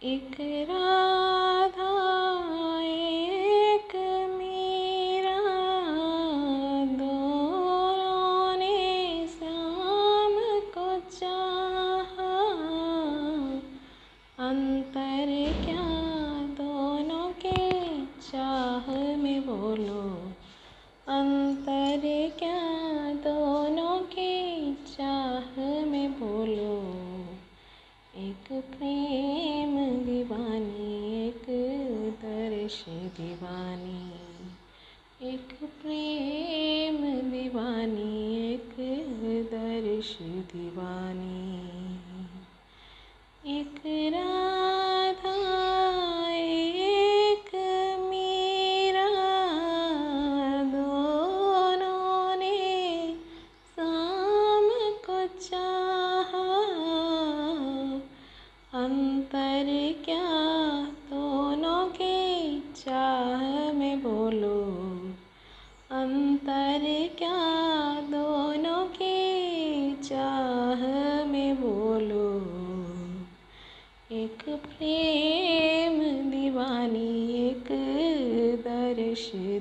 Y que era... दीवानी। एक प्रेम दीवानी एक दर्श दीवानी। एक राम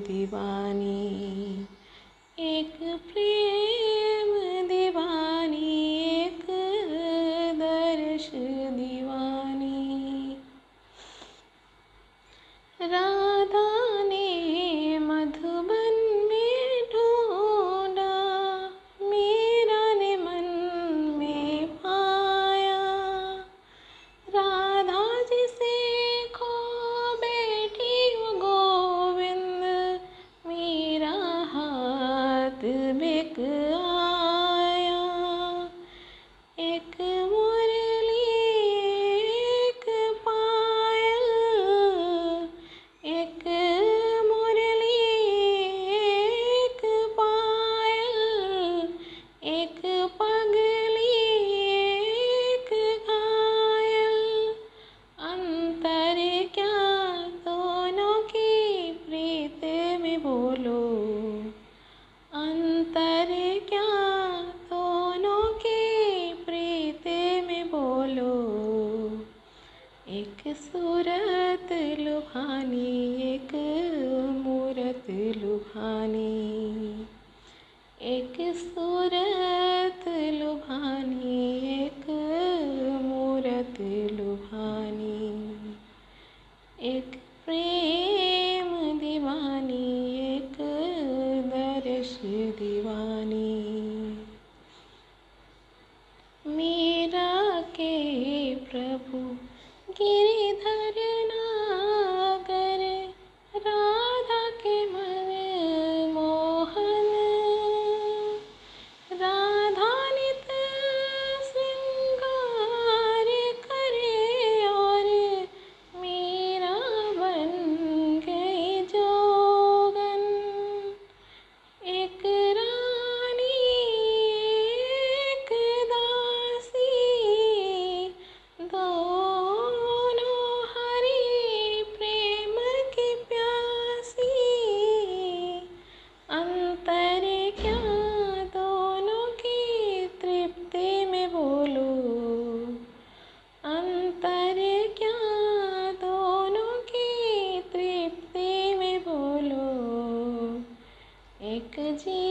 दीवानी एक प्रेम दीवानी एक दर्श दीवानी। राम एक सूरत लुभानी, एक मूरत लुभानी। एक सूरत लुभानी, एक मूरत लुभानी। एक प्रेम दीवानी, एक दर्श दीवानी। Kitty. एक जी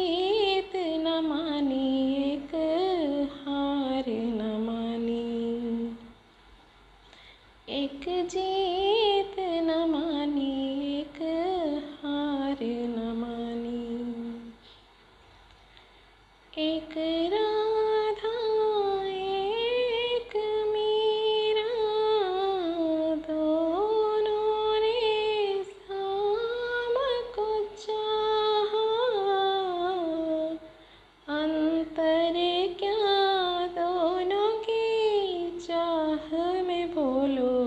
पर क्या दोनों की चाह में बोलो?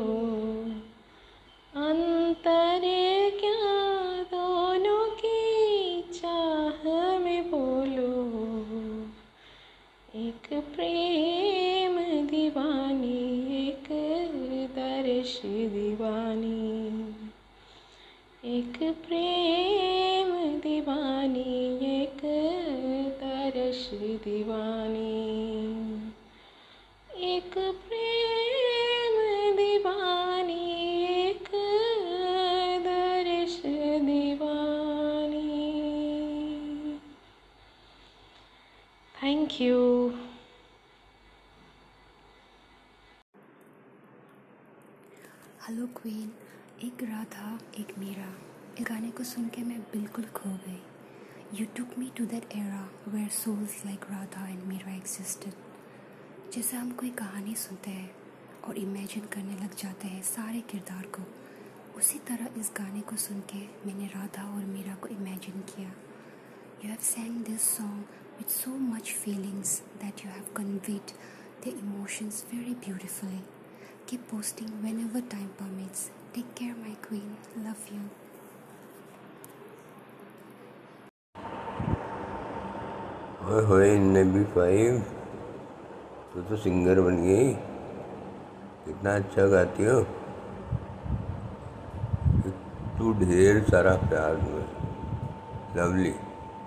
अंतर क्या दोनों की चाह में बोलो? एक प्रेम दीवानी, एक दर्श दीवानी। एक प्रेम दीवानी श्री दीवानी एक प्रेम दीवानी, एक दर्श दीवानी। थैंक यू हेलो क्वीन एक राधा, एक मीरा। इस गाने को सुन के मैं बिल्कुल खो गई। You took me to that era where souls like Radha and Meera existed जैसे हम कोई कहानी सुनते हैं और इमेजिन करने लग जाते हैं सारे किरदार को, उसी तरह इस गाने को सुन के मैंने राधा और मीरा को इमेजिन किया। You have sang this song with so much feelings that you have conveyed the emotions very beautifully keep posting whenever time permits take care my queen love you होए नबी फाइव तो तो सिंगर बन गई। कितना अच्छा गाती हो। तू ढेर सारा प्यार लवली